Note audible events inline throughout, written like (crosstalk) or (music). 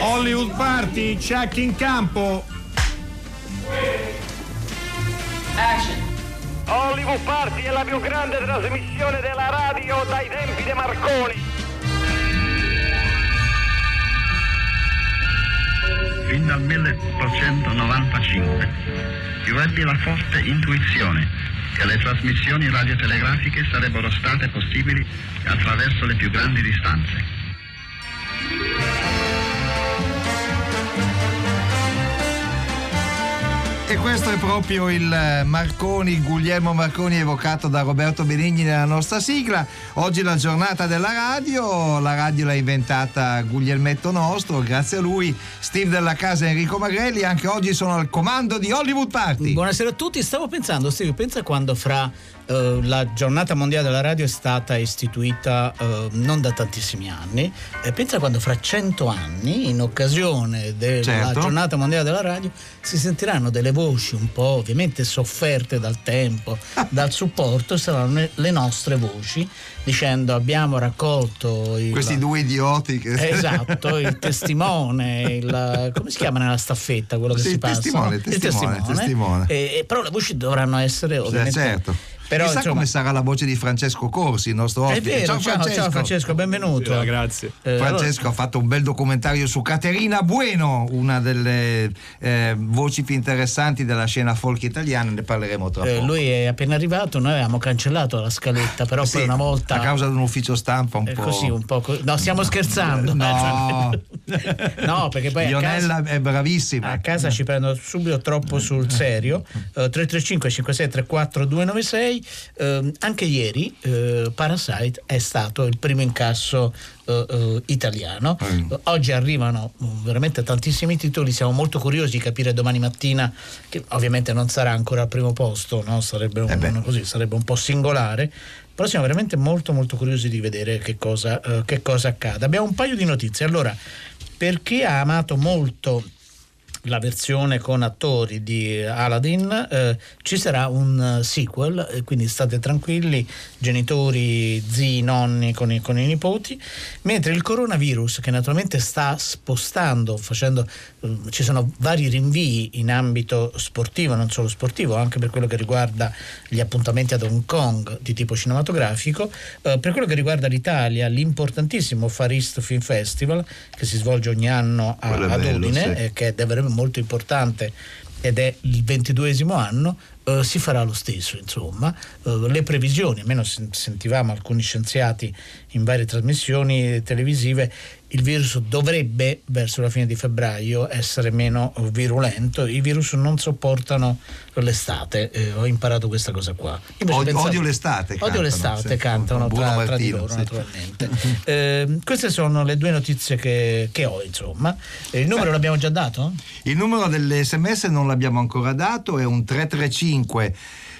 Hollywood Party, check in campo. Action. Hollywood Party è la più grande trasmissione della radio dai tempi di Marconi. Fin dal 1895 io ebbi la forte intuizione che le trasmissioni radiotelegrafiche sarebbero state possibili attraverso le più grandi distanze. E questo è proprio il Marconi, Guglielmo Marconi evocato da Roberto Benigni nella nostra sigla. Oggi la giornata della radio, la radio l'ha inventata Guglielmetto nostro, grazie a lui. Steve della casa Enrico Magrelli, anche oggi sono al comando di Hollywood Party. Buonasera a tutti, stavo pensando, Steve, pensa quando fra eh, la giornata mondiale della radio è stata istituita eh, non da tantissimi anni, e pensa quando fra cento anni, in occasione della Certo. giornata mondiale della radio, si sentiranno delle voci un po' ovviamente sofferte dal tempo, (laughs) dal supporto, saranno le- nostre voci dicendo abbiamo raccolto il, Questi due idioti che... Esatto, il (laughs) testimone, il, come si chiama nella staffetta quello che Sì, si il passa? testimone, no? il testimone, il testimone. E- e però le voci dovranno essere Eh, ovviamente certo. Però, Chissà insomma- come sarà la voce di Francesco Corsi, il nostro È ospite. vero, ciao, ciao, Francesco. ciao Francesco, benvenuto. grazie. Eh, Francesco ha fatto un bel documentario su Caterina Bueno, una delle eh, voci più interessanti della scena folk italiana, ne parleremo tra allora, eh, poco. lui è appena arrivato, noi avevamo cancellato la scaletta, però Sì, poi una volta a causa di un ufficio stampa un eh, po'. così un po' co- no, stiamo scherzando. No. (laughs) no, perché poi a Lionella casa, è bravissima. a casa ci prendono subito troppo sul serio. (laughs) Eh, 335 56 34 296 Eh, anche ieri eh, Parasite è stato il primo incasso eh, eh, italiano. Mm. Oggi arrivano mm, veramente tantissimi titoli, siamo molto curiosi di capire domani mattina, che ovviamente non sarà ancora al primo posto, no? sarebbe, un, Eh beh. così, sarebbe un po' singolare. Però siamo veramente molto molto curiosi di vedere che cosa, eh, che cosa accade. Abbiamo un paio di notizie. Allora, per chi ha amato molto la versione con attori di Aladdin eh, ci sarà un eh, sequel e quindi state tranquilli genitori, zii, nonni con i, con i nipoti mentre il coronavirus che naturalmente sta spostando facendo eh, ci sono vari rinvii in ambito sportivo non solo sportivo anche per quello che riguarda gli appuntamenti ad Hong Kong di tipo cinematografico eh, per quello che riguarda l'Italia l'importantissimo Far East Film Festival che si svolge ogni anno a, ad bello, Udine sì. eh, che è davvero molto importante ed è il ventiduesimo anno, eh, si farà lo stesso, insomma. Eh, le previsioni, almeno sen- sentivamo alcuni scienziati in varie trasmissioni televisive, il virus dovrebbe verso la fine di febbraio essere meno virulento, i virus non sopportano l'estate, eh, ho imparato questa cosa qua. Odio- pensavo- odio l'estate, Odio cantano, l'estate, sì. cantano tra, tra di Martino, loro sì. naturalmente. (laughs) Eh, queste sono le due notizie che, che ho, insomma. Eh, Il numero l'abbiamo già dato? Il numero dell'SMS non l'abbiamo ancora dato, è un 335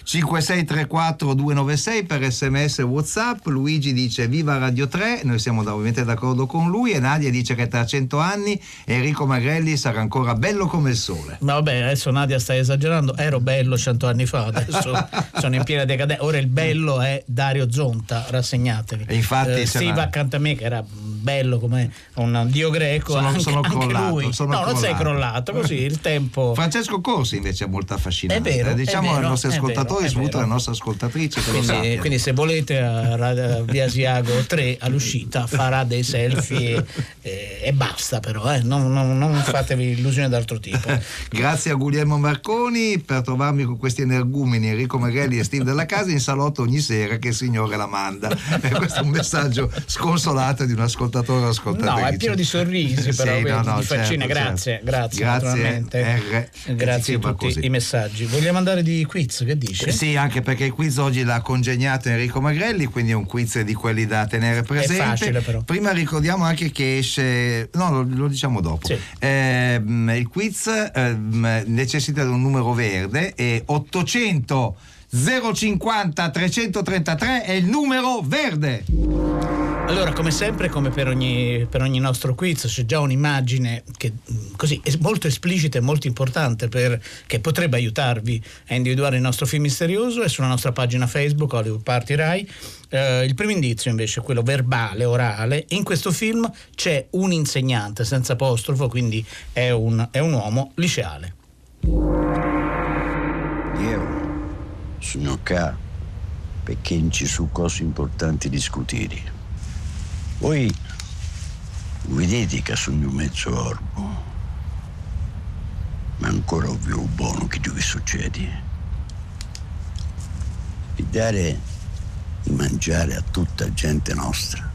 5634 296 per sms e whatsapp Luigi dice viva Radio 3 noi siamo da- ovviamente d'accordo con lui e Nadia dice che tra 100 anni Enrico Magrelli sarà ancora bello come il sole Ma vabbè, adesso Nadia sta esagerando. Ero bello cento anni fa, adesso (laughs) sono in piena decadenza. Ora il bello è Dario Zonta, rassegnatevi. E infatti Eh, Steve accanto a me, che era bello come un dio greco. Sono- anche, sono anche crollato, lui. sono no, non sei crollato. crollato, così il tempo. Francesco Corsi invece è molto affascinante È vero, diciamo è vero, ai nostri ascoltatori alle nostre ascoltatrici che lo Quindi, quindi se volete a, Ra- a Via Asiago 3 all'uscita farà dei selfie (laughs) e, e basta però, eh. non, non- non fatevi illusioni d'altro tipo. (laughs) Grazie a Guglielmo Marconi per trovarmi con questi energumeni Enrico Magrelli e Steve della casa in salotto ogni sera che il Signore la manda. E questo è un messaggio sconsolato di un ascoltatore o ascoltatrice. No, è pieno di sorrisi, Sì, però, no, vedi, no, di faccine. certo, grazie, certo. grazie, Grazie, naturalmente. R, grazie a tutti così. i messaggi. Vogliamo andare di quiz? Che dici? Sì, anche perché il quiz oggi l'ha congegnato Enrico Magrelli, quindi è un quiz di quelli da tenere presente. facile, però. Prima ricordiamo anche che esce, no, lo, lo diciamo dopo. Sì. Ehm, il quiz ehm, necessita di un numero verde e 800 050 333 è il numero verde. Allora, come sempre, come per ogni, per ogni, nostro quiz, c'è già un'immagine che mm, così è molto esplicita e molto importante per, che potrebbe aiutarvi a individuare il nostro film misterioso. È sulla nostra pagina Facebook, Hollywood Party Rai. Eh, il primo indizio invece è quello verbale, orale. In questo film c'è un insegnante senza apostrofo, quindi è un, è un uomo liceale. Io sono qua perché non ci sono cose importanti da discutere. Voi vedete che sono mezzo orbo, ma ancora ovvio buono che deve succede. Per dare di mangiare a tutta gente nostra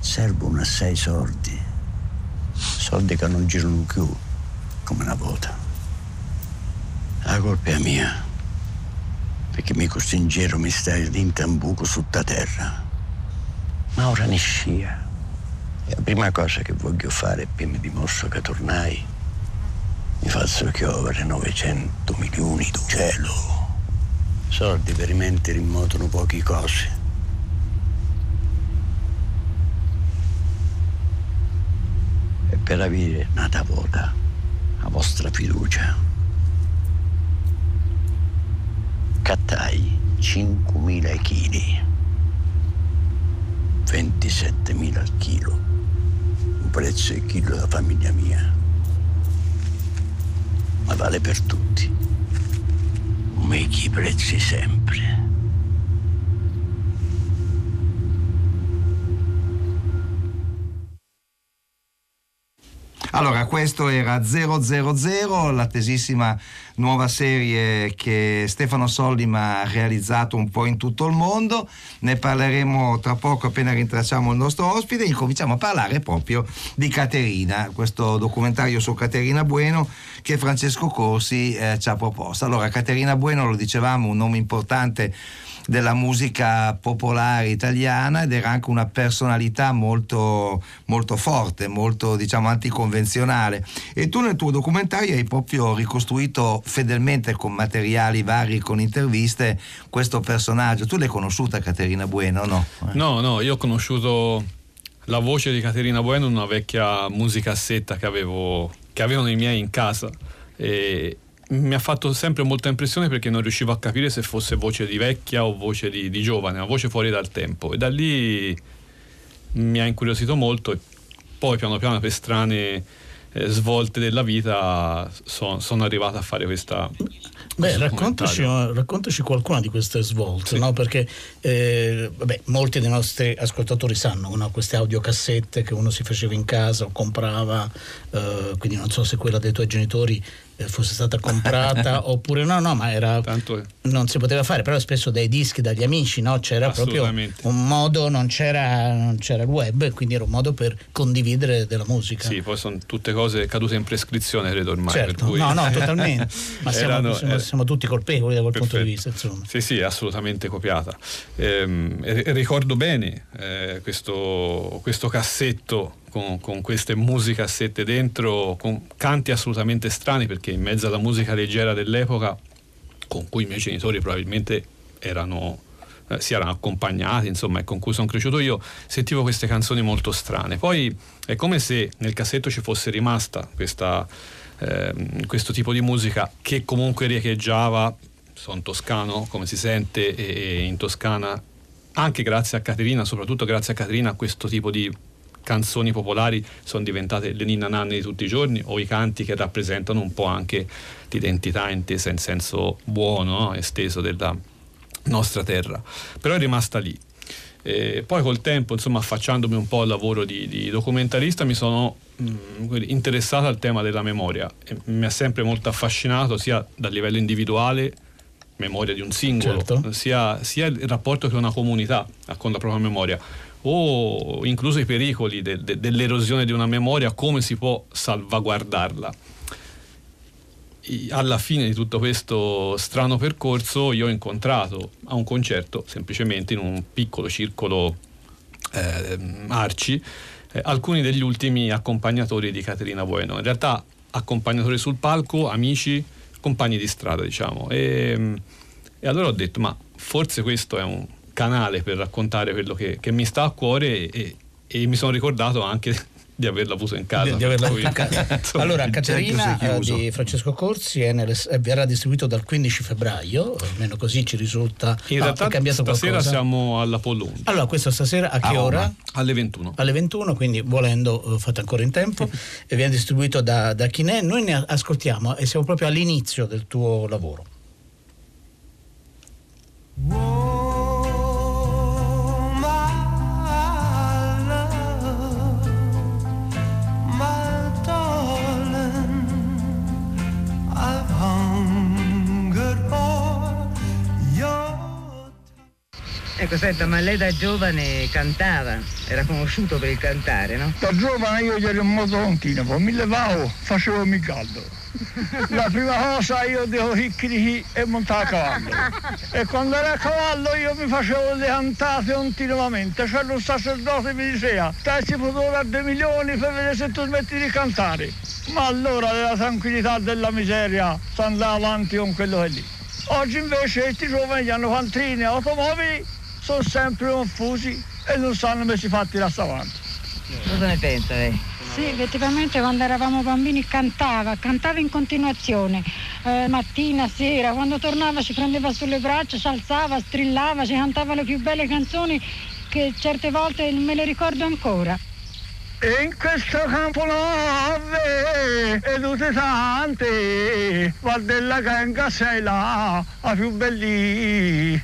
servono assai soldi, soldi che non girano più come una volta. La colpa è mia, perché mi costringerono a stare dentro un buco sotto terra ma ora ne scia. E la prima cosa che voglio fare appena mi dimostro che tornai, mi faccio piovere 900 milioni di cielo. Soldi in moto poche cose. E per avere nata vota la vostra fiducia. Cattai 5.000 chili. 27.000 al chilo, un prezzo il chilo della famiglia mia, ma vale per tutti. Make i prezzi sempre. Allora, questo era 000, l'attesissima nuova serie che Stefano Sollima ha realizzato un po' in tutto il mondo. Ne parleremo tra poco appena rintracciamo il nostro ospite. Incominciamo a parlare proprio di Caterina, questo documentario su Caterina Bueno che Francesco Corsi eh, ci ha proposto. Allora, Caterina Bueno, lo dicevamo, un nome importante della musica popolare italiana ed era anche una personalità molto, molto forte, molto diciamo anticonvenzionale. E tu nel tuo documentario hai proprio ricostruito fedelmente con materiali vari, con interviste, questo personaggio. Tu l'hai conosciuta Caterina Bueno, no? No, no, io ho conosciuto la voce di Caterina Bueno in una vecchia musicassetta che, avevo, che avevano i miei in casa. E, mi ha fatto sempre molta impressione perché non riuscivo a capire se fosse voce di vecchia o voce di, di giovane, una voce fuori dal tempo. E da lì mi ha incuriosito molto e poi piano piano per strane eh, svolte della vita so, sono arrivato a fare questa Beh, raccontaci, raccontaci, qualcuna di queste svolte, sì. no? perché eh, vabbè, molti dei nostri ascoltatori sanno no? queste audiocassette che uno si faceva in casa o comprava, eh, quindi non so se quella dei tuoi genitori eh, fosse stata comprata (laughs) oppure no, no, ma era non si poteva fare, però spesso dai dischi, dagli amici, no? c'era proprio un modo, non c'era, non c'era il web, quindi era un modo per condividere della musica. Sì, poi sono tutte cose cadute in prescrizione, credo ormai. Certo. Cui... No, no, totalmente. (laughs) Ma siamo, erano, siamo, er... siamo, tutti colpevoli da quel Perfetto. punto di vista. Insomma. Sì, sì, assolutamente copiata. Ehm, ricordo bene eh, questo, questo cassetto con, con, queste musicassette dentro, con canti assolutamente strani, perché in mezzo alla musica leggera dell'epoca, con cui i miei genitori probabilmente erano, eh, si erano accompagnati, insomma, e con cui sono cresciuto io, sentivo queste canzoni molto strane. Poi è come se nel cassetto ci fosse rimasta questa, eh, questo tipo di musica che comunque riecheggiava, sono toscano, come si sente, e in Toscana anche grazie a Caterina, soprattutto grazie a Caterina, questo tipo di canzoni popolari sono diventate le ninna nanne di tutti i giorni o i canti che rappresentano un po' anche l'identità intesa in senso buono, no? esteso della nostra terra. Però è rimasta lì. E poi col tempo, insomma, affacciandomi un po' al lavoro di, di documentarista, mi sono mh, mm, interessato al tema della memoria. E mi ha sempre molto affascinato sia dal livello individuale memoria di un singolo, certo. sia, sia, il rapporto che una comunità ha con la propria memoria, o incluso i pericoli de, de, dell'erosione di una memoria, come si può salvaguardarla. Alla fine di tutto questo strano percorso io ho incontrato a un concerto, semplicemente in un piccolo circolo eh, Arci, eh, alcuni degli ultimi accompagnatori di Caterina Bueno. In realtà accompagnatori sul palco, amici, compagni di strada, diciamo. E, E allora ho detto, ma forse questo è un canale per raccontare quello che, che mi sta a cuore e, e mi sono ricordato anche di averla avuto in casa. Di, di averla avuto in casa. (laughs) allora, Caterina eh, di Francesco Corsi è eh, verrà distribuito dal 15 febbraio, almeno così ci risulta. In No, realtà è cambiato stasera qualcosa? siamo all'Apollo 11, Allora, questo stasera a che A ora? Alle 21. Alle 21, quindi volendo eh, fate ancora in tempo, (laughs) e viene distribuito da, da Chinè. Noi ne ascoltiamo e siamo proprio all'inizio del tuo lavoro. Ecco, senta, ma lei da giovane cantava, era conosciuto per il cantare, no? Da giovane io ero in motoncino, poi mi levavo, facevo mi caldo. La prima cosa io devo ricchi e montare a cavallo. E quando ero a cavallo io mi facevo le cantate continuamente. C'era un sacerdote mi diceva, te ci potrò dare dei milioni per vedere se tu smetti di cantare. Ma allora nella tranquillità della miseria si andava avanti con quello che è lì. Oggi invece questi giovani hanno quantrini e automobili sono sempre confusi e non sanno come si fatti là avanti. Cosa ne pensa lei? Sì, effettivamente quando eravamo bambini cantava, cantava in continuazione, eh, mattina, sera, quando tornava ci prendeva sulle braccia, ci alzava, strillava, ci cantava le più belle canzoni che certe volte me le ricordo ancora. E in questo campo nove e tutte tante, guarda ganga sei la, la più bellina.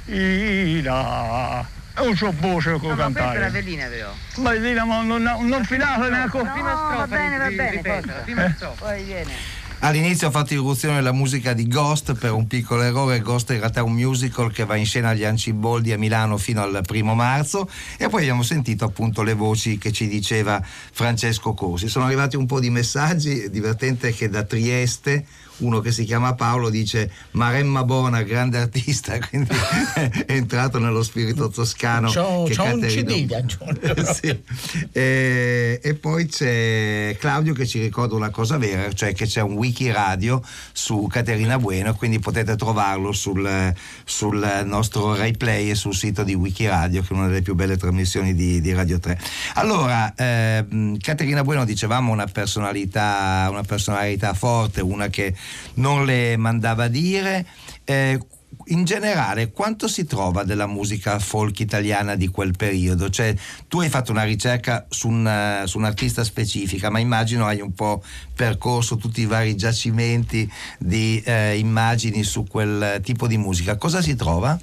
È un suo voce con No, ma questa è la cantare. velina però. Bellina, ma non, non finata neanche. Strofa, va bene, va bene, ripeto. la prima strofa. Poi viene. All'inizio ho fatto irruzione la musica di Ghost per un piccolo errore. Ghost è in realtà un musical che va in scena agli Anciboldi a Milano fino al primo marzo e poi abbiamo sentito appunto le voci che ci diceva Francesco Corsi. Sono arrivati un po' di messaggi, è divertente che da Trieste uno che si chiama Paolo dice Maremma Bona, grande artista, (laughs) quindi è entrato nello spirito toscano. C'ho, che c'ho un CD di Angione. Sì. (laughs) E, e poi c'è Claudio che ci ricorda una cosa vera, cioè che c'è un wiki radio su Caterina Bueno, quindi potete trovarlo sul, sul nostro replay e sul sito di Wikiradio, che è una delle più belle trasmissioni di, di Radio 3. Allora, ehm, Caterina Bueno dicevamo una personalità, una personalità forte, una che non le mandava dire. Eh, in generale, quanto si trova della musica folk italiana di quel periodo? Cioè, tu hai fatto una ricerca su, un, su un'artista specifica, ma immagino hai un po' percorso tutti i vari giacimenti di eh, immagini su quel tipo di musica. Cosa si trova?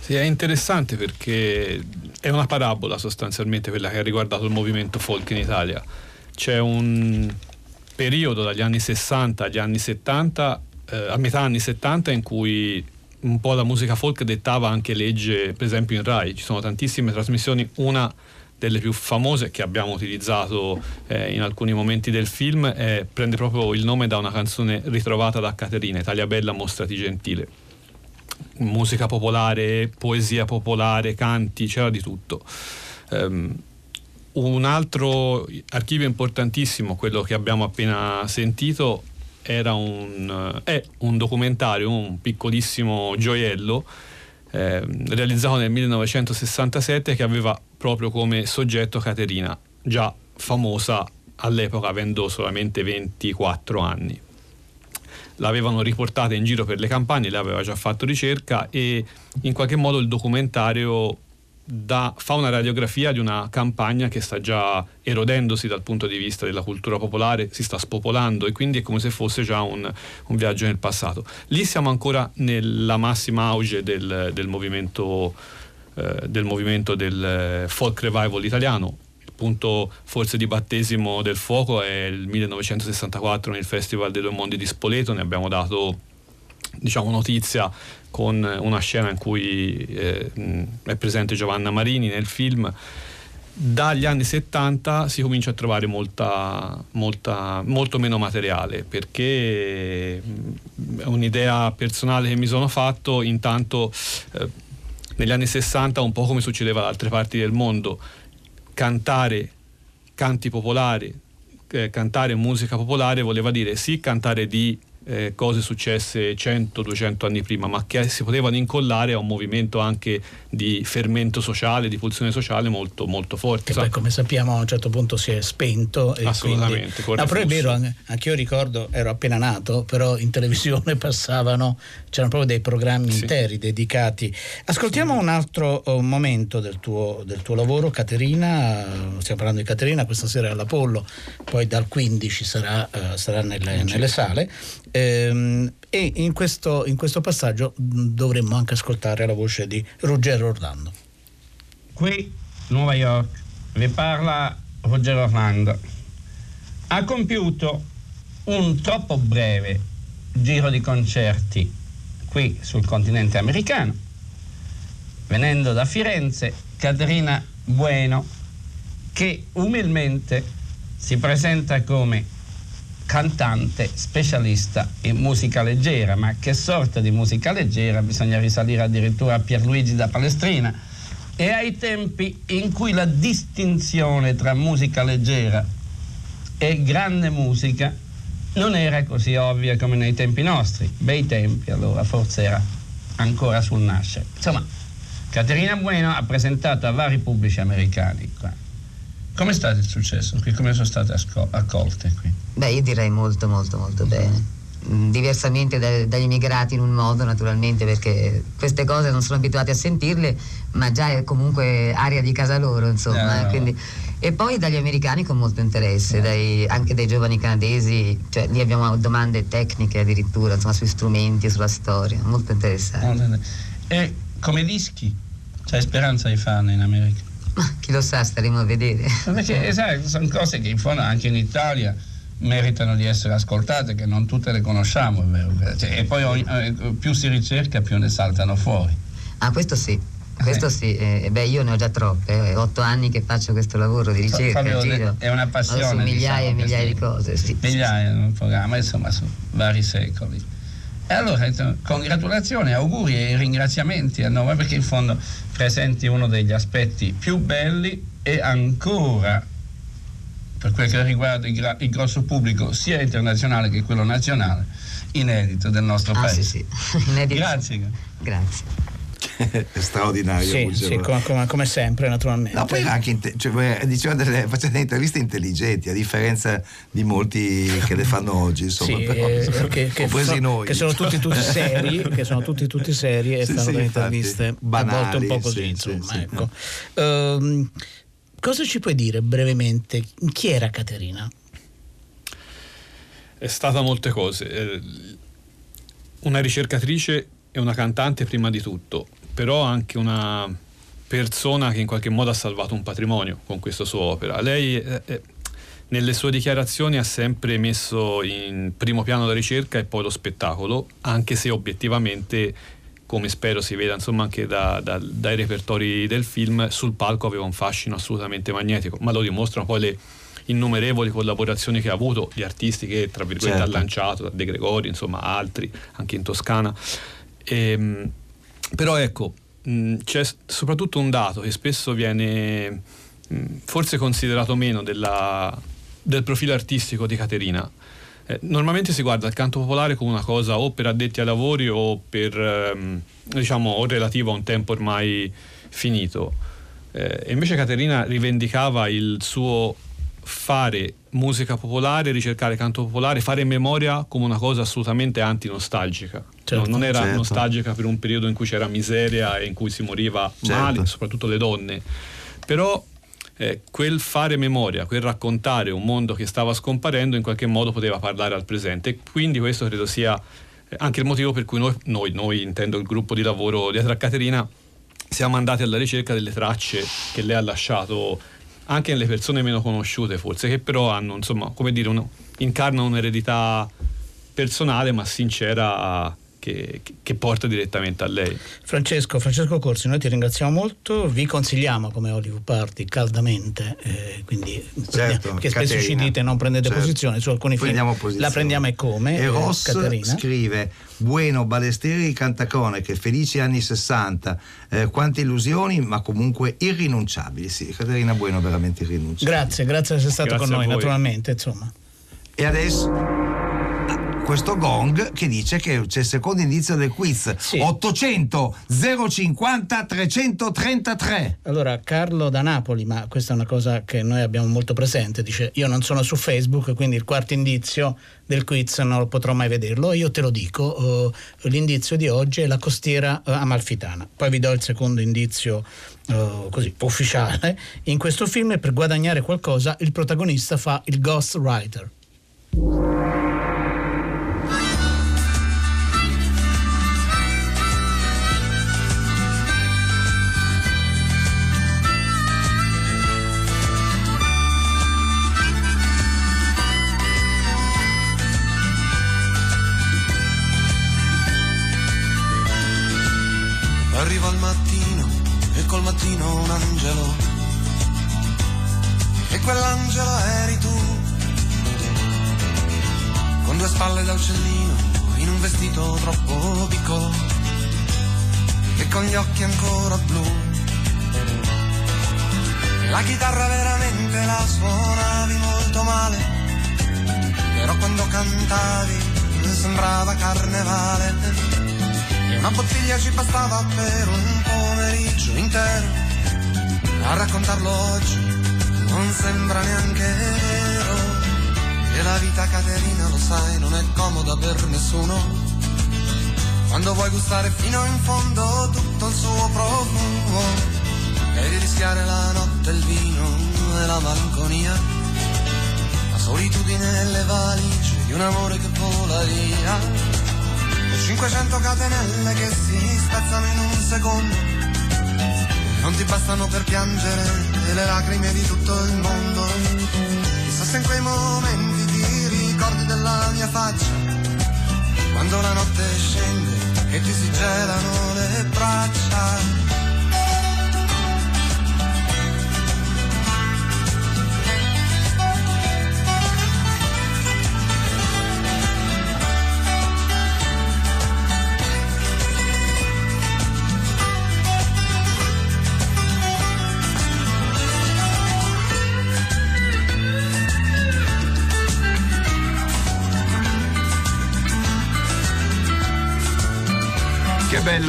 Sì, è interessante perché è una parabola sostanzialmente quella che ha riguardato il movimento folk in Italia. C'è un periodo dagli anni 60 agli anni 70, eh, a metà anni 70, in cui un po' la musica folk dettava anche legge, per esempio in Rai, ci sono tantissime trasmissioni, una delle più famose che abbiamo utilizzato eh, in alcuni momenti del film eh, prende proprio il nome da una canzone ritrovata da Caterina, Italia Bella, mostrati gentile. Musica popolare, poesia popolare, canti, c'era di tutto. Ehm, un altro archivio importantissimo, quello che abbiamo appena sentito, era un, è un documentario, un piccolissimo gioiello eh, realizzato nel 1967 che aveva proprio come soggetto Caterina, già famosa all'epoca avendo solamente 24 anni. L'avevano riportata in giro per le campagne, lei aveva già fatto ricerca e in qualche modo il documentario da, fa una radiografia di una campagna che sta già erodendosi dal punto di vista della cultura popolare, si sta spopolando e quindi è come se fosse già un, un viaggio nel passato. Lì siamo ancora nella massima auge del, del movimento, eh, del, movimento del folk revival italiano. Il punto forse di battesimo del fuoco è il 1964 nel Festival dei Due Mondi di Spoleto, ne abbiamo dato diciamo, notizia con una scena in cui eh, è presente Giovanna Marini nel film. Dagli anni 70 si comincia a trovare molta, molta, molto meno materiale perché è un'idea personale che mi sono fatto. Intanto eh, negli anni 60, un po' come succedeva da altre parti del mondo, cantare canti popolari, eh, cantare musica popolare voleva dire sì cantare di eh, cose successe 100-200 anni prima, ma che si potevano incollare a un movimento anche di fermento sociale, di pulsione sociale molto, molto forte. Che poi come sappiamo a un certo punto si è spento. E Assolutamente. Quindi... No, però è vero, anche io ricordo, ero appena nato, però in televisione (laughs) passavano, c'erano proprio dei programmi sì. interi dedicati. Ascoltiamo un altro uh, momento del tuo, del tuo lavoro, Caterina, stiamo parlando di Caterina, questa sera è all'Apollo, poi dal 15 sarà, uh, sarà nelle, nelle sale. Ehm, e in questo, in questo passaggio dovremmo anche ascoltare la voce di Ruggero Orlando. Qui, Nuova York, vi parla Ruggero Orlando. Ha compiuto un troppo breve giro di concerti qui sul continente americano. Venendo da Firenze, Caterina Bueno, che umilmente si presenta come cantante specialista in musica leggera, ma che sorta di musica leggera bisogna risalire addirittura a Pierluigi da Palestrina. E ai tempi in cui la distinzione tra musica leggera e grande musica non era così ovvia come nei tempi nostri, bei tempi allora forse era ancora sul nascere. Insomma, Caterina Bueno ha presentato a vari pubblici americani Com'è stato il successo qui? Come sono state accolte qui? Beh, io direi molto, molto, molto bene. Mm, diversamente da, dagli immigrati in un modo, naturalmente, perché queste cose non sono abituati a sentirle, ma già è comunque aria di casa loro, insomma. Eh, no. quindi, e poi dagli americani con molto interesse, eh. dai, anche dai giovani canadesi, cioè lì abbiamo domande tecniche addirittura, insomma, sui strumenti, sulla storia, molto interessante. E come dischi? C'hai speranza di farne in America? Ma chi lo sa, staremo a vedere. Perché sai, sono cose che in fondo anche in Italia meritano di essere ascoltate, che non tutte le conosciamo, è vero. Cioè, e poi eh, più si ricerca, più ne saltano fuori. Ah, questo sì. Questo eh. sì, eh, beh io ne ho già troppe, eh, otto anni che faccio questo lavoro di ricerca, Fabio, giro, è una passione. Su migliaia diciamo, e migliaia di cose, sì. Migliaia in un programma, insomma, su vari secoli. E allora, congratulazioni, auguri e ringraziamenti a noi perché in fondo presenti uno degli aspetti più belli e ancora per quel che riguarda il, gra- il grosso pubblico sia internazionale che quello nazionale inedito del nostro ah, paese. Sì, (laughs) sì. Grazie. Grazie. È straordinario. Sì, sì come, come, come, sempre, naturalmente. No, poi anche cioè, diceva delle, faceva delle interviste intelligenti, a differenza di molti che le fanno oggi, insomma. Sì, però, eh, che, che, so, noi, che sono tutti, tutti (laughs) seri, che sono tutti, tutti seri e sì, fanno sì, delle interviste banali, a volte un po' così, insomma. ecco. um, cosa ci puoi dire brevemente? Chi era Caterina? È stata molte cose. Eh, una ricercatrice e una cantante prima di tutto, però anche una persona che in qualche modo ha salvato un patrimonio con questa sua opera. Lei eh, eh, nelle sue dichiarazioni ha sempre messo in primo piano la ricerca e poi lo spettacolo, anche se obiettivamente, come spero si veda insomma anche da, da, dai repertori del film, sul palco aveva un fascino assolutamente magnetico, ma lo dimostrano poi le innumerevoli collaborazioni che ha avuto di artisti che tra virgolette certo. ha lanciato, De Gregori, insomma altri, anche in Toscana. E, ehm, però ecco, mh, c'è soprattutto un dato che spesso viene mh, forse considerato meno della, del profilo artistico di Caterina. Eh, normalmente si guarda il canto popolare come una cosa o per addetti ai lavori o per ehm, diciamo o relativo a un tempo ormai finito. Eh, invece Caterina rivendicava il suo fare musica popolare, ricercare canto popolare, fare memoria come una cosa assolutamente antinostalgica. Certo, non era certo. nostalgica per un periodo in cui c'era miseria e in cui si moriva certo. male, soprattutto le donne. Però eh, quel fare memoria, quel raccontare un mondo che stava scomparendo in qualche modo poteva parlare al presente. Quindi questo credo sia eh, anche il motivo per cui noi, noi, noi intendo il gruppo di lavoro dietro a Caterina, siamo andati alla ricerca delle tracce che lei ha lasciato anche nelle persone meno conosciute forse, che però hanno, insomma, come dire, uno, incarnano un'eredità personale ma sincera che, che, porta direttamente a lei. Francesco, Francesco Corsi, noi ti ringraziamo molto, vi consigliamo come Hollywood Party caldamente, eh, quindi certo, perché spesso ci dite non prendete certo. posizione su alcuni film, posizione. la prendiamo e come. E eh, Ross Caterina. scrive Bueno, Balestieri, Cantacone, che felici anni 60, eh, quante illusioni ma comunque irrinunciabili, sì, Caterina Bueno veramente irrinunciabile. Grazie, grazie di essere stato grazie con noi naturalmente, insomma. E adesso questo gong che dice che c'è il secondo indizio del quiz 800 050 333 Allora, Carlo da Napoli, ma questa è una cosa che noi abbiamo molto presente, dice io non sono su Facebook, quindi il quarto indizio del quiz non lo potrò mai vederlo. Io te lo dico, eh, l'indizio di oggi è la costiera eh, amalfitana. Poi vi do il secondo indizio eh, così ufficiale. In questo film per guadagnare qualcosa il protagonista fa il ghostwriter. Arriva cantavi sembrava carnevale. E una bottiglia ci bastava per un pomeriggio intero. A raccontarlo oggi non sembra neanche vero. E la vita Caterina, lo sai, non è comoda per nessuno. Quando vuoi gustare fino in fondo tutto il suo profumo. Di rischiare la notte, il vino e la malinconia. Solitudine e le valigie di un amore che vola via. 500 catenelle che si spezzano in un secondo. Non ti bastano per piangere le lacrime di tutto il mondo. Chissà se in quei momenti ti ricordi della mia faccia. Quando la notte scende e ti si gelano le braccia.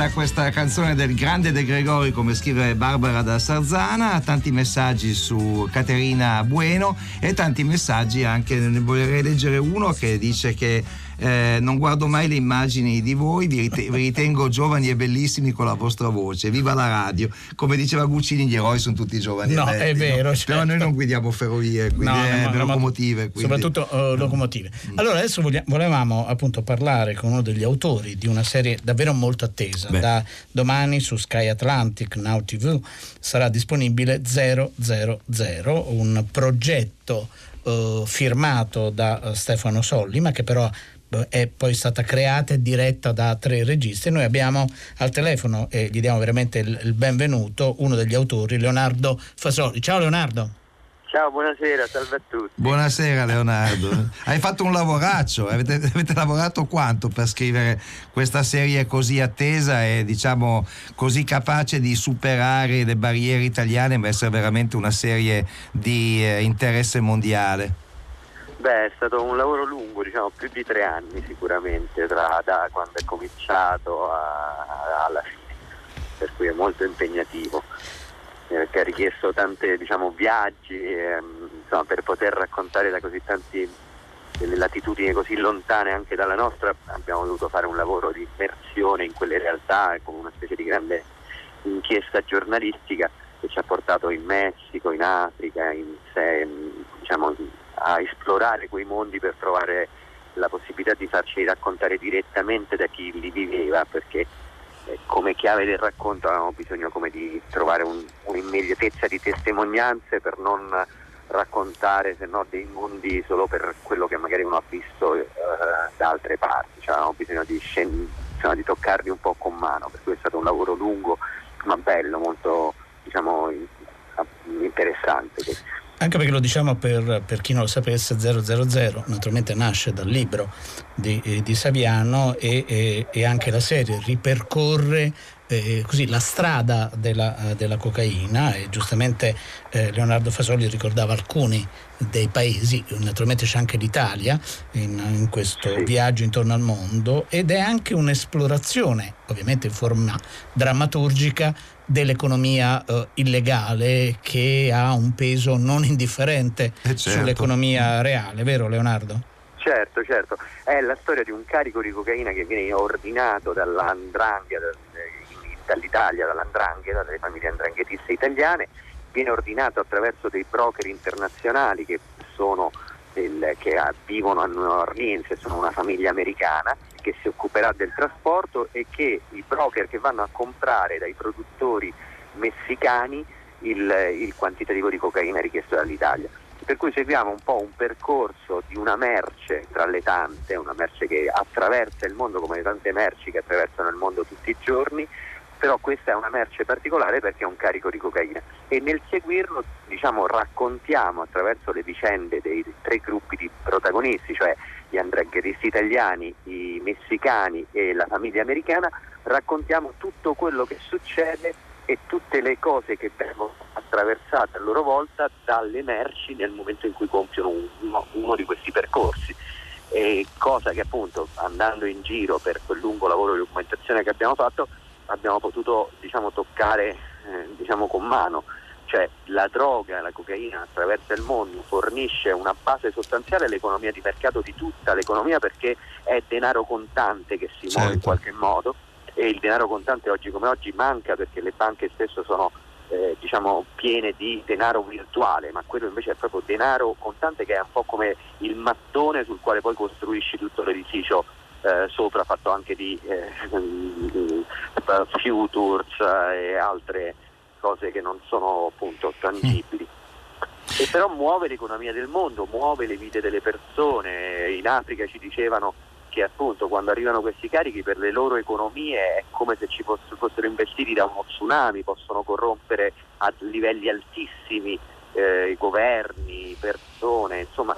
Bella questa canzone del grande De Gregori, come scrive Barbara da Sarzana, tanti messaggi su Caterina Bueno e tanti messaggi anche, ne vorrei leggere uno che dice che eh, non guardo mai le immagini di voi, vi, rit- vi ritengo giovani e bellissimi con la vostra voce, viva la radio. Come diceva Guccini, gli eroi sono tutti giovani No, belli. è vero, no? certo. Però noi non guidiamo ferrovie, quindi No, eh, no, no, locomotive. quindi- Soprattutto eh, locomotive. Allora, adesso voglia- volevamo appunto parlare con uno degli autori di una serie davvero molto attesa. Beh. Da domani su Sky Atlantic, Now TV, sarà disponibile 000, un progetto eh, firmato da eh, Stefano Solli, ma che però eh, è poi stata creata e diretta da tre registi. Noi abbiamo al telefono, e gli diamo veramente il, il benvenuto, uno degli autori, Leonardo Fasoli. Ciao Leonardo. Ciao, buonasera, salve a tutti. Buonasera Leonardo, (laughs) hai fatto un lavoraccio, avete, avete lavorato quanto per scrivere questa serie così attesa e diciamo così capace di superare le barriere italiane ma essere veramente una serie di eh, interesse mondiale? Beh, è stato un lavoro lungo, diciamo più di tre anni sicuramente, tra, da quando è cominciato a- alla fine, per cui è molto impegnativo, eh, perché ha richiesto tanti diciamo, viaggi ehm, insomma, per poter raccontare da così tanti delle latitudini così lontane anche dalla nostra, abbiamo dovuto fare un lavoro di immersione in quelle realtà, come una specie di grande inchiesta giornalistica che ci ha portato in Messico, in Africa, in, se- diciamo, a esplorare quei mondi per trovare la possibilità di farci raccontare direttamente da chi li viveva, perché eh, come chiave del racconto avevamo bisogno di trovare un- un'immediatezza di testimonianze per non raccontare se no dei mondi solo per quello che magari uno ha visto eh, da altre parti, cioè avevamo bisogno di, scen- insomma, di toccarli un po' con mano, per cui è stato un lavoro lungo ma bello, molto diciamo, in- interessante. Anche perché lo diciamo per, per chi non lo sapesse, 000 naturalmente nasce dal libro di, eh, di Saviano e, e- e anche la serie ripercorre eh, così, la strada della, eh, della, cocaina e giustamente eh, Leonardo Fasoli ricordava alcuni dei paesi, naturalmente c'è anche l'Italia in, in questo sì. viaggio intorno al mondo ed è anche un'esplorazione, ovviamente in forma drammaturgica, dell'economia eh, illegale che ha un peso non indifferente eh certo. sull'economia reale, vero Leonardo? Certo, certo, è la storia di un carico di cocaina che viene ordinato dall'andrangheta, dall'Italia, dall'andrangheta, dalle famiglie andranghetiste italiane, viene ordinato attraverso dei broker internazionali che, sono del, che vivono a New Orleans, sono una famiglia americana che si occuperà del trasporto e che i broker che vanno a comprare dai produttori messicani il, il quantitativo di cocaina richiesto dall'Italia. Per cui seguiamo un po' un percorso di una merce tra le tante, una merce che attraversa il mondo come le tante merci che attraversano il mondo tutti i giorni, però questa è una merce particolare perché è un carico di cocaina e nel seguirlo diciamo, raccontiamo attraverso le vicende dei tre gruppi di protagonisti, cioè gli andregheristi italiani, i messicani e la famiglia americana, raccontiamo tutto quello che succede e tutte le cose che vengono attraversate a loro volta dalle merci nel momento in cui compiono uno, uno di questi percorsi. E cosa che appunto andando in giro per quel lungo lavoro di documentazione che abbiamo fatto abbiamo potuto diciamo, toccare eh, diciamo, con mano cioè la droga, la cocaina attraverso il mondo fornisce una base sostanziale all'economia di mercato di tutta l'economia perché è denaro contante che si certo. muove in qualche modo e il denaro contante oggi come oggi manca perché le banche spesso sono eh, diciamo, piene di denaro virtuale, ma quello invece è proprio denaro contante che è un po' come il mattone sul quale poi costruisci tutto l'edificio eh, sopra, fatto anche di eh, (laughs) futures e altre cose che non sono appunto tangibili. E però muove l'economia del mondo, muove le vite delle persone. In Africa ci dicevano che appunto quando arrivano questi carichi per le loro economie è come se ci fossero, fossero investiti da uno tsunami, possono corrompere a livelli altissimi eh, i governi, persone, insomma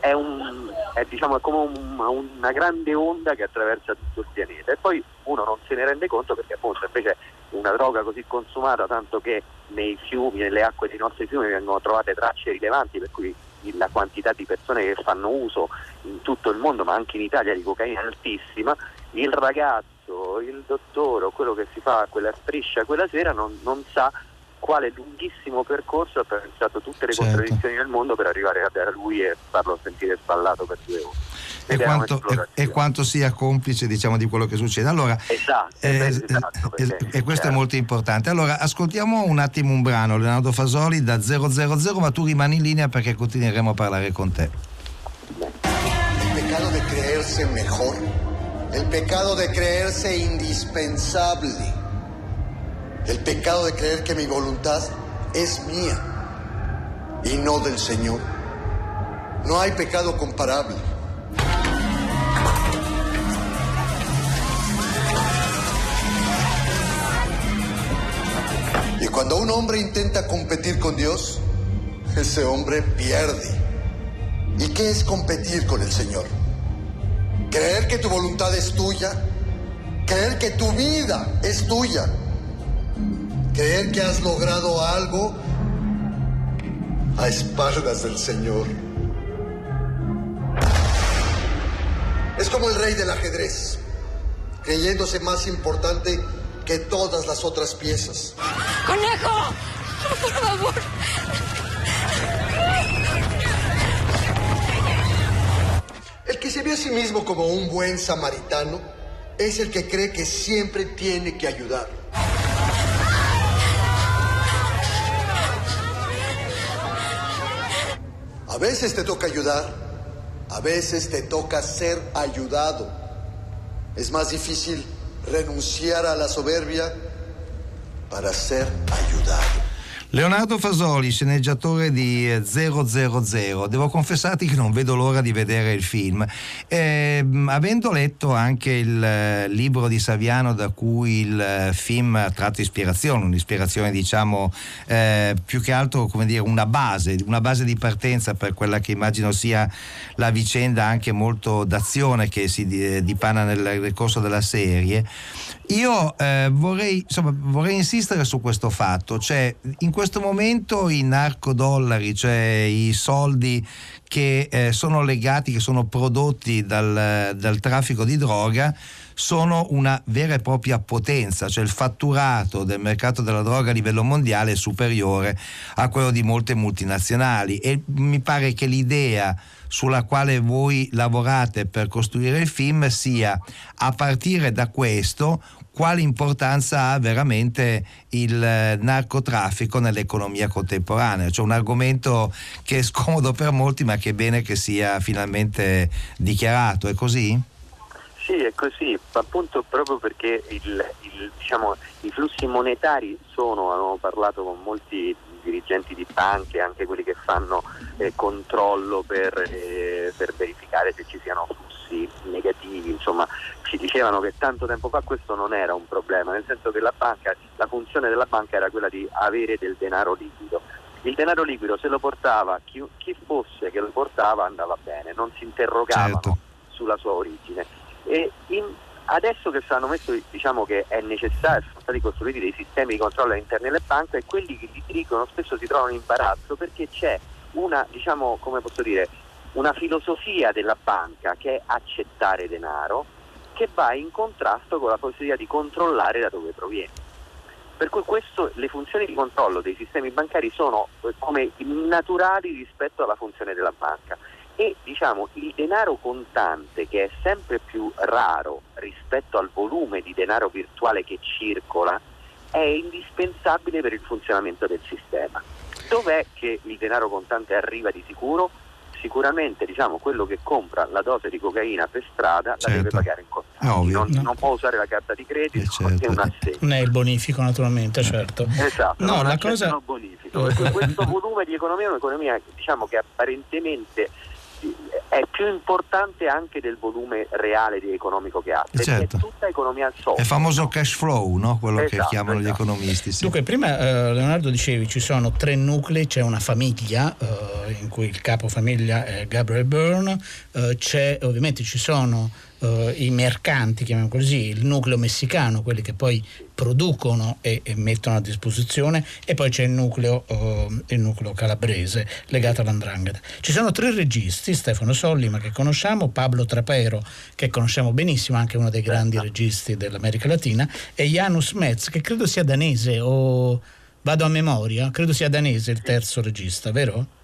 è, un, è, diciamo, è come un, una grande onda che attraversa tutto il pianeta. E poi uno non se ne rende conto perché appunto invece una droga così consumata tanto che nei fiumi, nelle acque dei nostri fiumi vengono trovate tracce rilevanti per cui la quantità di persone che fanno uso in tutto il mondo, ma anche in Italia, di cocaina è altissima, il ragazzo, il dottore o quello che si fa quella striscia quella sera non, non sa quale lunghissimo percorso ha attraversato tutte le certo. contraddizioni del mondo per arrivare a lui e farlo sentire spallato per due ore. E quanto, e, e quanto, sia complice diciamo, di quello che succede. Allora, esatto, eh, esatto perché, e questo certo. è molto importante. Allora, ascoltiamo un attimo un brano, Leonardo Fasoli da 000, ma tu rimani in linea perché continueremo a parlare con te. Il pecado de creerse mejor, el pecado de creerse indispensable, el pecado de creer que mi voluntad es mía y no del Señor. No hay pecado comparable. Y cuando un hombre intenta competir con Dios, ese hombre pierde. ¿Y qué es competir con el Señor? Creer que tu voluntad es tuya, creer que tu vida es tuya, creer que has logrado algo a espaldas del Señor. Es como el rey del ajedrez, creyéndose más importante que todas las otras piezas. ¡Conejo! ¡Por favor! El que se ve a sí mismo como un buen samaritano es el que cree que siempre tiene que ayudar. Veces te toca ayudar, a veces te toca ser ayudado. Es más difícil renunciar a la soberbia para ser ayudado. Leonardo Fasoli, sceneggiatore di 000, devo confessarti che non vedo l'ora di vedere il film. Eh, avendo letto anche il eh, libro di Saviano da cui il eh, film ha tratto ispirazione, un'ispirazione diciamo eh, più che altro come dire una base, una base di partenza per quella che immagino sia la vicenda anche molto d'azione che si dipana nel corso della serie. Io eh, vorrei, insomma, vorrei insistere su questo fatto, cioè in questo momento i narcodollari, cioè i soldi che eh, sono legati, che sono prodotti dal, dal traffico di droga, sono una vera e propria potenza, cioè il fatturato del mercato della droga a livello mondiale è superiore a quello di molte multinazionali. E mi pare che l'idea sulla quale voi lavorate per costruire il film sia a partire da questo quale importanza ha veramente il eh, narcotraffico nell'economia contemporanea, cioè un argomento che è scomodo per molti ma che è bene che sia finalmente dichiarato, è così? Sì, è così, appunto proprio perché il, il, diciamo, i flussi monetari sono, abbiamo parlato con molti dirigenti di banche, anche quelli che fanno eh, controllo per, eh, per, verificare se ci siano flussi negativi, insomma ci dicevano che tanto tempo fa questo non era un problema, nel senso che la, banca, la funzione della banca era quella di avere del denaro liquido. Il denaro liquido se lo portava chi, chi fosse che lo portava andava bene, non si interrogavano certo. sulla sua origine. E in, Adesso che stanno messo, diciamo che è necessario, sono stati costruiti dei sistemi di controllo all'interno delle banche e quelli che li dirigono spesso si trovano in imbarazzo perché c'è una, diciamo, come posso dire, una filosofia della banca che è accettare denaro che va in contrasto con la possibilità di controllare da dove proviene. Per cui questo, le funzioni di controllo dei sistemi bancari sono eh, come naturali rispetto alla funzione della banca e diciamo, il denaro contante che è sempre più raro rispetto al volume di denaro virtuale che circola è indispensabile per il funzionamento del sistema. Dov'è che il denaro contante arriva di sicuro? Sicuramente diciamo, quello che compra la dose di cocaina per strada certo. la deve certo. pagare in contanti, non, no. non, può usare la carta di credito eh certo. un assegno. Non è il bonifico naturalmente, certo. Esatto, no, la cosa... bonifico. questo volume di economia è un'economia diciamo, che apparentemente è più importante anche del volume reale di economico che ha, perché certo. è tutta economia software. È il famoso cash flow, no? quello esatto, che chiamano esatto. gli economisti. Sì. Dunque, prima eh, Leonardo dicevi ci sono tre nuclei, c'è una famiglia eh, in cui il capofamiglia è Gabriel Byrne, eh, c'è, ovviamente ci sono Uh, i mercanti, chiamiamo così, il nucleo messicano, quelli che poi producono e, e mettono a disposizione, e poi c'è il nucleo, uh, il nucleo calabrese legato all'andrangheta. Ci sono tre registi, Stefano Sollima che conosciamo, Pablo Trapero che conosciamo benissimo, anche uno dei grandi registi dell'America Latina, e Janus Metz che credo sia danese o vado a memoria, credo sia danese il terzo regista, vero?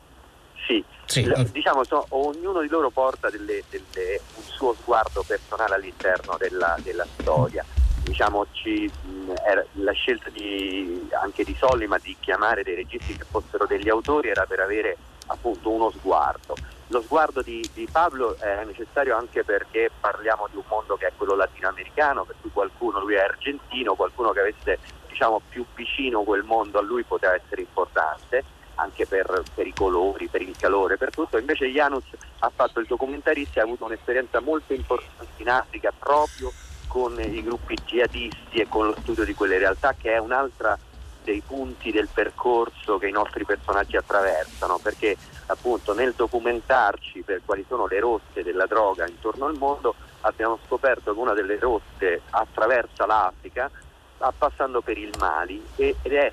Sì, diciamo, so, ognuno di loro porta delle, delle, un suo sguardo personale all'interno della, della storia. Diciamo, ci, mh, era, la scelta di, anche di Sollima di chiamare dei registi che fossero degli autori era per avere appunto uno sguardo. Lo sguardo di, di, Pablo è necessario anche perché parliamo di un mondo che è quello latinoamericano, per cui qualcuno, lui è argentino, qualcuno che avesse diciamo, più vicino quel mondo a lui poteva essere importante anche per, per, i colori, per il calore, per tutto. Invece Janus ha fatto il documentarista e ha avuto un'esperienza molto importante in Africa proprio con i gruppi jihadisti e con lo studio di quelle realtà che è un'altra dei punti del percorso che i nostri personaggi attraversano, perché appunto nel documentarci per quali sono le rotte della droga intorno al mondo abbiamo scoperto che una delle rotte attraversa l'Africa passando per il Mali ed è,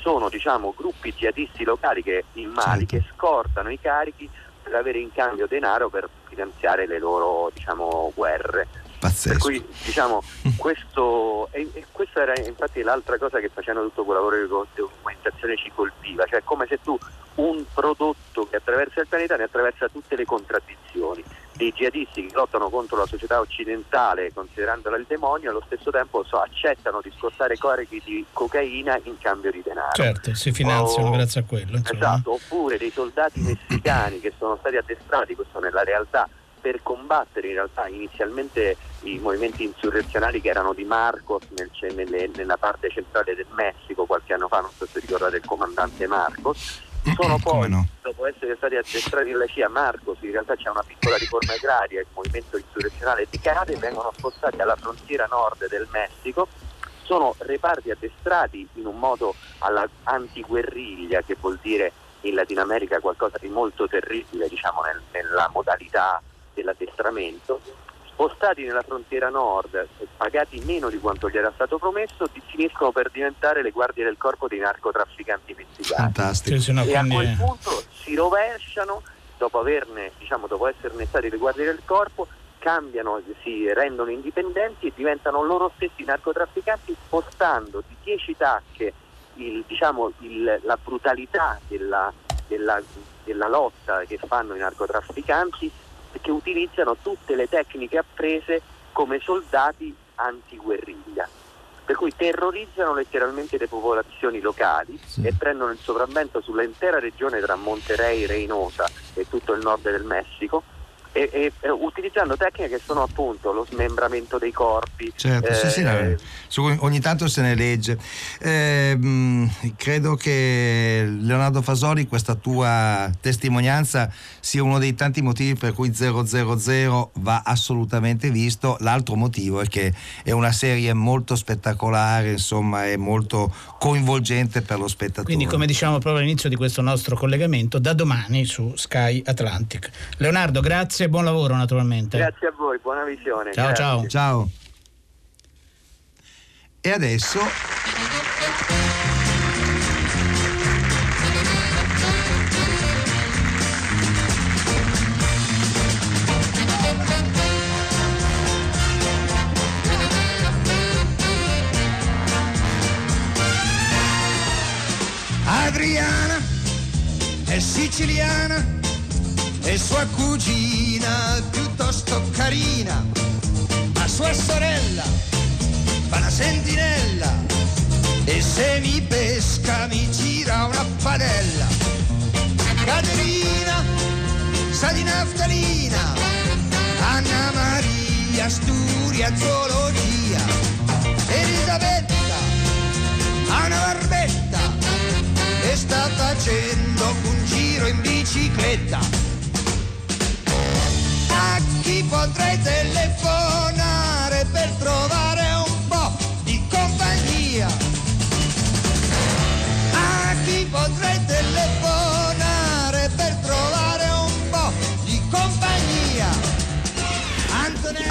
sono diciamo, gruppi jihadisti locali che, in Mali certo. che scortano i carichi per avere in cambio denaro per finanziare le loro diciamo, guerre. Pazzesco. Per cui diciamo (laughs) questo, e, e questa era infatti l'altra cosa che facendo tutto quel lavoro di documentazione ci colpiva, cioè come se tu un prodotto che attraversa il pianeta ne attraversa tutte le contraddizioni dei jihadisti che lottano contro la società occidentale considerandola il demonio allo stesso tempo so, accettano di scortare carichi di cocaina in cambio di denaro. Certo, si finanziano o, grazie a quello. Insomma. Esatto, oppure dei soldati messicani che sono stati addestrati, questo nella realtà, per combattere in realtà inizialmente i movimenti insurrezionali che erano di Marcos nel, nelle, nella parte centrale del Messico qualche anno fa, non so se ricordate il comandante Marcos, sono poi, no? dopo essere stati addestrati dalla CIA, Marcos, in realtà c'è una piccola riforma agraria, il movimento insurrezionale decade, vengono spostati alla frontiera nord del Messico, sono reparti addestrati in un modo alla antiguerriglia, che vuol dire in Latino America qualcosa di molto terribile diciamo, nel, nella modalità dell'addestramento, spostati nella frontiera nord e pagati meno di quanto gli era stato promesso, finiscono per diventare le guardie del corpo dei narcotrafficanti messicani. Fantastico. Sì, no, e a quindi- quel punto si rovesciano, dopo, averne, diciamo, dopo esserne stati le guardie del corpo, cambiano, si rendono indipendenti e diventano loro stessi narcotrafficanti spostando di 10 tacche il, diciamo, il- la brutalità della, della- della lotta che fanno i narcotrafficanti che utilizzano tutte le tecniche apprese come soldati antiguerriglia. Per cui terrorizzano letteralmente le popolazioni locali e prendono il sopravvento sull'intera regione tra Monterrey, Reynosa e tutto il nord del Messico. E, e- utilizzando tecniche che sono appunto lo smembramento dei corpi, Certo, sì, sì, eh, no, su- ogni tanto se ne legge. Eh, mh, credo che Leonardo Fasoli, questa tua testimonianza sia uno dei tanti motivi per cui 000 va assolutamente visto. L'altro motivo è che è una serie molto spettacolare, insomma, è molto coinvolgente per lo spettatore. Quindi, come diciamo proprio all'inizio di questo nostro collegamento, da domani su Sky Atlantic. Leonardo, grazie e buon lavoro naturalmente. Grazie a voi, buona visione. Ciao, grazie. ciao. Ciao. E adesso Adriana è siciliana e sua cugina piuttosto carina, ma sua sorella fa la sentinella. E se mi pesca mi gira una padella. Caterina sa di naftalina, Anna Maria studia zoologia, Elisabetta ha una barbetta. E sta facendo un giro in bicicletta. Chi potrei telefonare per trovare un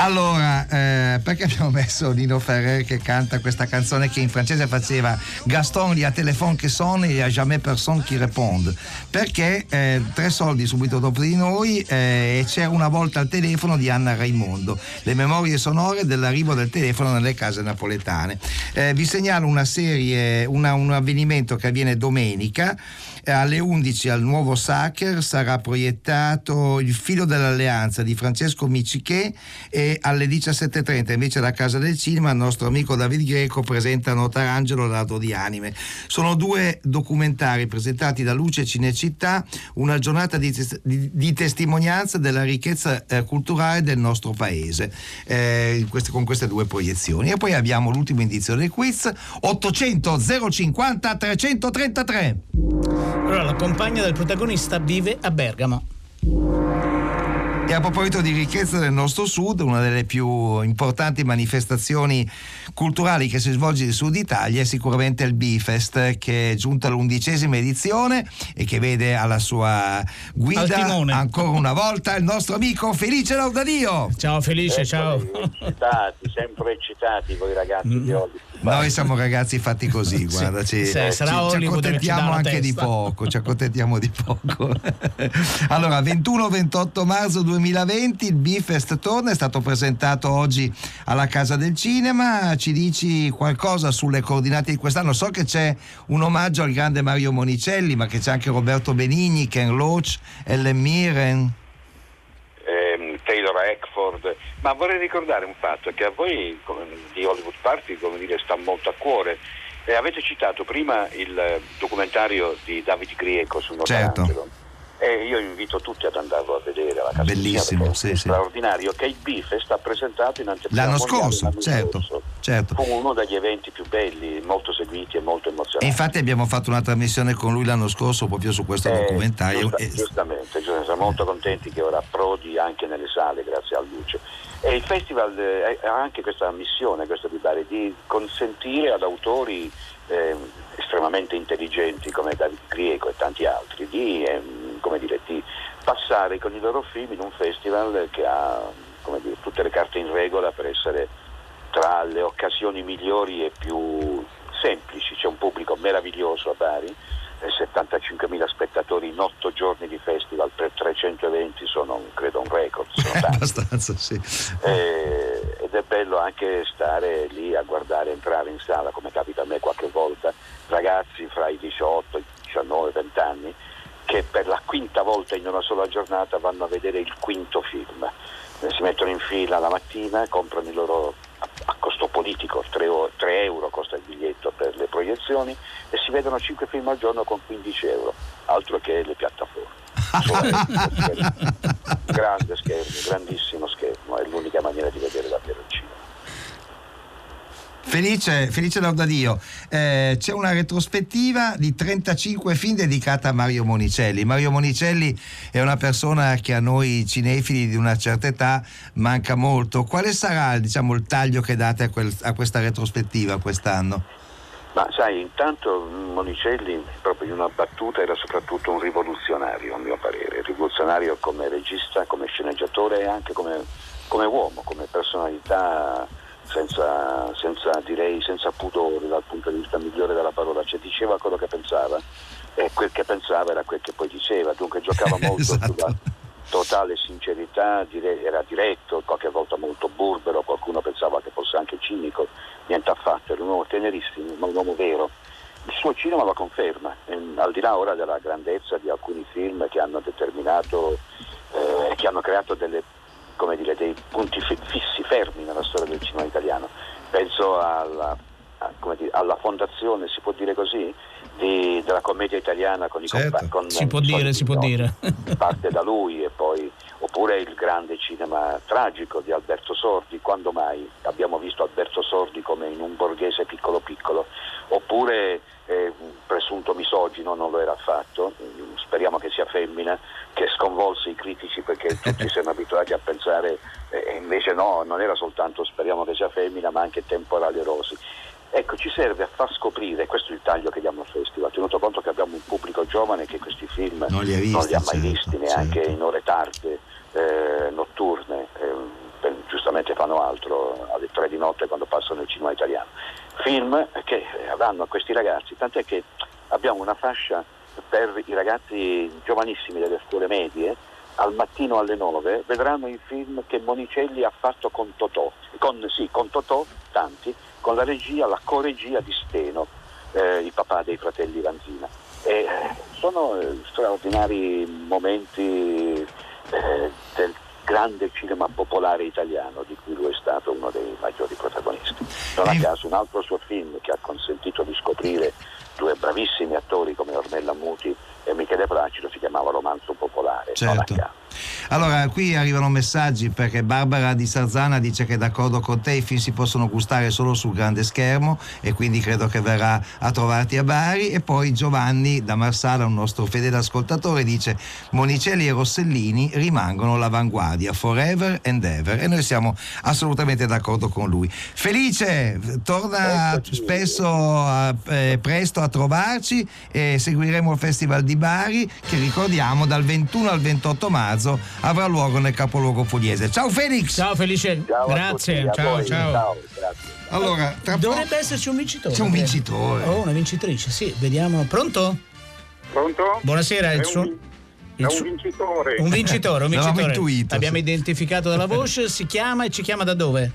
Allora, eh, perché abbiamo messo Nino Ferrer che canta questa canzone che in francese faceva Gaston, il téléphone che sonne e a jamais personne qui réponde? Perché eh, tre soldi subito dopo di noi eh, c'era una volta al telefono di Anna Raimondo, le memorie sonore dell'arrivo del telefono nelle case napoletane. Eh, vi segnalo una serie, una- un avvenimento che avviene domenica. Eh, Alle 11 al nuovo Sacher sarà proiettato Il filo dell'alleanza di Francesco Micciché e alle 17.30 invece alla Casa del Cinema il nostro amico David Greco presenta Notarangelo Lato di Anime. Sono due documentari presentati da Luce Cinecittà, una giornata di, di- di testimonianza della ricchezza eh, culturale del nostro paese eh, queste- con queste due proiezioni. E poi abbiamo l'ultimo indizio del quiz 800 050 333. Allora, la compagna del protagonista vive a Bergamo. E a proposito di ricchezza del nostro sud, una delle più importanti manifestazioni culturali che si svolge nel sud Italia è sicuramente il Bifest, che è giunta all'undicesima edizione e che vede alla sua Al guida timone. ancora una volta il nostro amico Felice Laudadio. Ciao Felice, ciao. Eccitati, sempre eccitati voi ragazzi di Hollywood. Noi siamo ragazzi fatti così, guarda, ci, se ci- sarà ci accontentiamo anche di poco, ci accontentiamo di poco. (laughs) allora, 21-28 marzo 2020 il Bifest torna, è stato presentato oggi alla Casa del Cinema, ci dici qualcosa sulle coordinate di quest'anno? So che c'è un omaggio al grande Mario Monicelli, ma che c'è anche Roberto Benigni, Ken Loach, Ellen Mirren. ehm, Taylor Eckford, ma vorrei ricordare un fatto che a voi come, di Hollywood Party come dire, sta molto a cuore. Eh, avete citato prima il eh, documentario di David Grieco su Certo. Notarangelo. e io invito tutti ad andarlo a vedere alla casa Bellissimo, sì, è sì. straordinario che il Bife sta presentato in anteprima L'anno scorso, l'anno certo, scorso. certo. Fu uno degli eventi più belli, molto seguiti e molto E emozionanti. infatti abbiamo fatto una trasmissione con lui l'anno scorso proprio su questo Eh, documentario. giusta- e- giustamente, giustamente, siamo molto contenti che ora approdi anche nelle sale grazie a Luce. E il festival eh, ha anche questa missione, questa di Bari, di consentire ad autori ehm, estremamente intelligenti come David Grieco e tanti altri di, come dire, di passare con i loro film in un festival che ha dire, tutte le carte in regola per essere tra le occasioni migliori e più semplici. C'è un pubblico meraviglioso a Bari, eh, 75.000 spettatori in 8 giorni di festival per 300 eventi sono un- credo un record. (laughs) sono. Abbastanza, sì. Eh, ed è bello anche stare lì a guardare, entrare in sala come capita a me qualche volta, ragazzi fra i 18, i 19, 20 anni che per la quinta volta in una sola giornata vanno a vedere il quinto film. Si mettono in fila la mattina, comprano il loro a, a costo politico, 3, euro costa il biglietto per le proiezioni e si vedono 5 film al giorno con 15 euro, altro che le piattaforme. (laughs) Grande schermo, grandissimo schermo, è l'unica maniera di vedere davvero il cinema. Felice, felice lauda Dio. Eh, c'è una retrospettiva di 35 film dedicata a Mario Monicelli. Mario Monicelli è una persona che a noi cinefili di una certa età manca molto. Quale sarà diciamo, il taglio che date a, quel- a questa retrospettiva quest'anno? Ma sai, intanto Monicelli, proprio in una battuta, era soprattutto un rivoluzionario, a mio parere, rivoluzionario come regista, come sceneggiatore e anche come, come uomo, come personalità senza, senza, direi, senza pudore dal punto di vista migliore della parola, cioè diceva quello che pensava e quel che pensava era quel che poi diceva, dunque giocava (laughs) molto sulla totale sincerità, dire- era diretto, qualche volta molto burbero, qualcuno pensava che fosse anche cinico, niente affatto, era un uomo tenerissimo, ma un uomo vero. Il suo cinema lo conferma, ehm, al di là ora della grandezza di alcuni film che hanno determinato, eh, che hanno creato delle, dire, dei punti fi- fissi, fermi nella storia del cinema italiano. Penso alla, a- come dire, alla fondazione, si può dire così, di- della commedia italiana con i compa- con Si può dire, si può dire. parte da lui e poi oppure il grande cinema tragico di Alberto Sordi, quando mai abbiamo visto Alberto Sordi come in un borghese piccolo piccolo, oppure eh, un presunto misogino, non lo era affatto, speriamo che sia femmina, che sconvolse i critici perché tutti (laughs) siamo abituati a pensare, eh, e invece no, non era soltanto speriamo che sia femmina, ma anche temporali rosi. Ecco, ci serve a far scoprire, questo è il taglio che diamo al festival, tenuto conto che abbiamo un pubblico giovane che questi film Non li ha visti, non li ha mai certo, visti neanche in ore tarde, eh, notturne, eh, per- giustamente fanno altro alle tre di notte quando passano il cinema italiano. Film che avranno questi ragazzi, tant'è che abbiamo una fascia per i ragazzi giovanissimi delle scuole medie, al mattino alle 9 vedranno i film che Monicelli ha fatto con Totò, con, sì, con Totò, tanti, con la regia, la coregia di Steno, eh, il papà dei fratelli Vanzina. E, eh, sono eh, straordinari momenti eh, del grande cinema popolare italiano di cui lui è stato uno dei maggiori protagonisti. Non a caso un altro suo film che ha consentito di scoprire due bravissimi attori come Ornella Muti e Michele Placido si chiamava Romanzo Popolare. non a Certo. caso. Allora, qui arrivano messaggi perché Barbara di Sarzana dice che è d'accordo con te, i film si possono gustare solo sul grande schermo e quindi credo che verrà a trovarti a Bari. E poi Giovanni da Marsala, un nostro fedele ascoltatore, dice Monicelli e Rossellini rimangono l'avanguardia, forever and ever. E noi siamo assolutamente d'accordo con lui. Felice, torna spesso a- eh, presto a trovarci e seguiremo il Festival di Bari che ricordiamo dal 21 al 28 marzo avrà luogo nel capoluogo pugliese. Ciao Felix! Ciao Felice, grazie, tutti, ciao voi, ciao. ciao, Allora, tra dovrebbe esserci un vincitore. C'è un vincitore. Oh, una vincitrice, sì, vediamo. Pronto? Pronto? Buonasera, il suo il un vincitore. un vincitore, un vincitore. intuito, Abbiamo sì. identificato dalla (laughs) voce, si chiama e ci chiama da dove?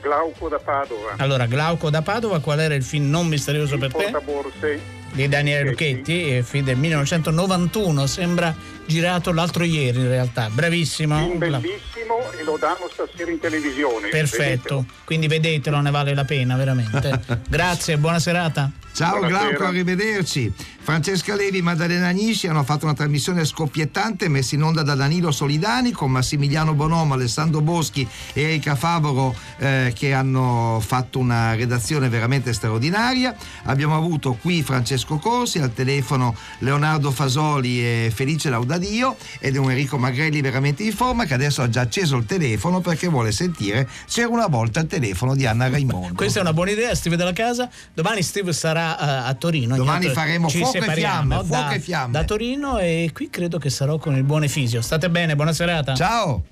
Glauco da Padova. Allora, Glauco da Padova, qual era il film non misterioso per te? Portaborse. Di Daniele Lucchetti, il film del 1991, sembra girato l'altro ieri in realtà. Bravissimo. Film bellissimo filmo e lo danno stasera in televisione. Perfetto, quindi vedetelo, ne vale la pena veramente. (laughs) Grazie, buona serata. Ciao Buonasera. Glauco, arrivederci. Francesca Levi, Maddalena Agnisci hanno fatto una trasmissione scoppiettante messa in onda da Danilo Solidani con Massimiliano Bonomo, Alessandro Boschi e Erika Favoro eh, che hanno fatto una redazione veramente straordinaria. Abbiamo avuto qui Francesco Corsi, al telefono Leonardo Fasoli e Felice Laudadio ed un Enrico Magrelli veramente in forma che adesso ha già acceso il telefono perché vuole sentire C'era una volta il telefono di Anna Raimondo. Questa è una buona idea, Steve della casa. Domani Steve sarà uh, a Torino. Domani Ogni faremo fuoco e, fiamme, fuoco da, e fiamme. Da Torino e qui credo che sarò con il buon Efisio. State bene, buona serata. Ciao.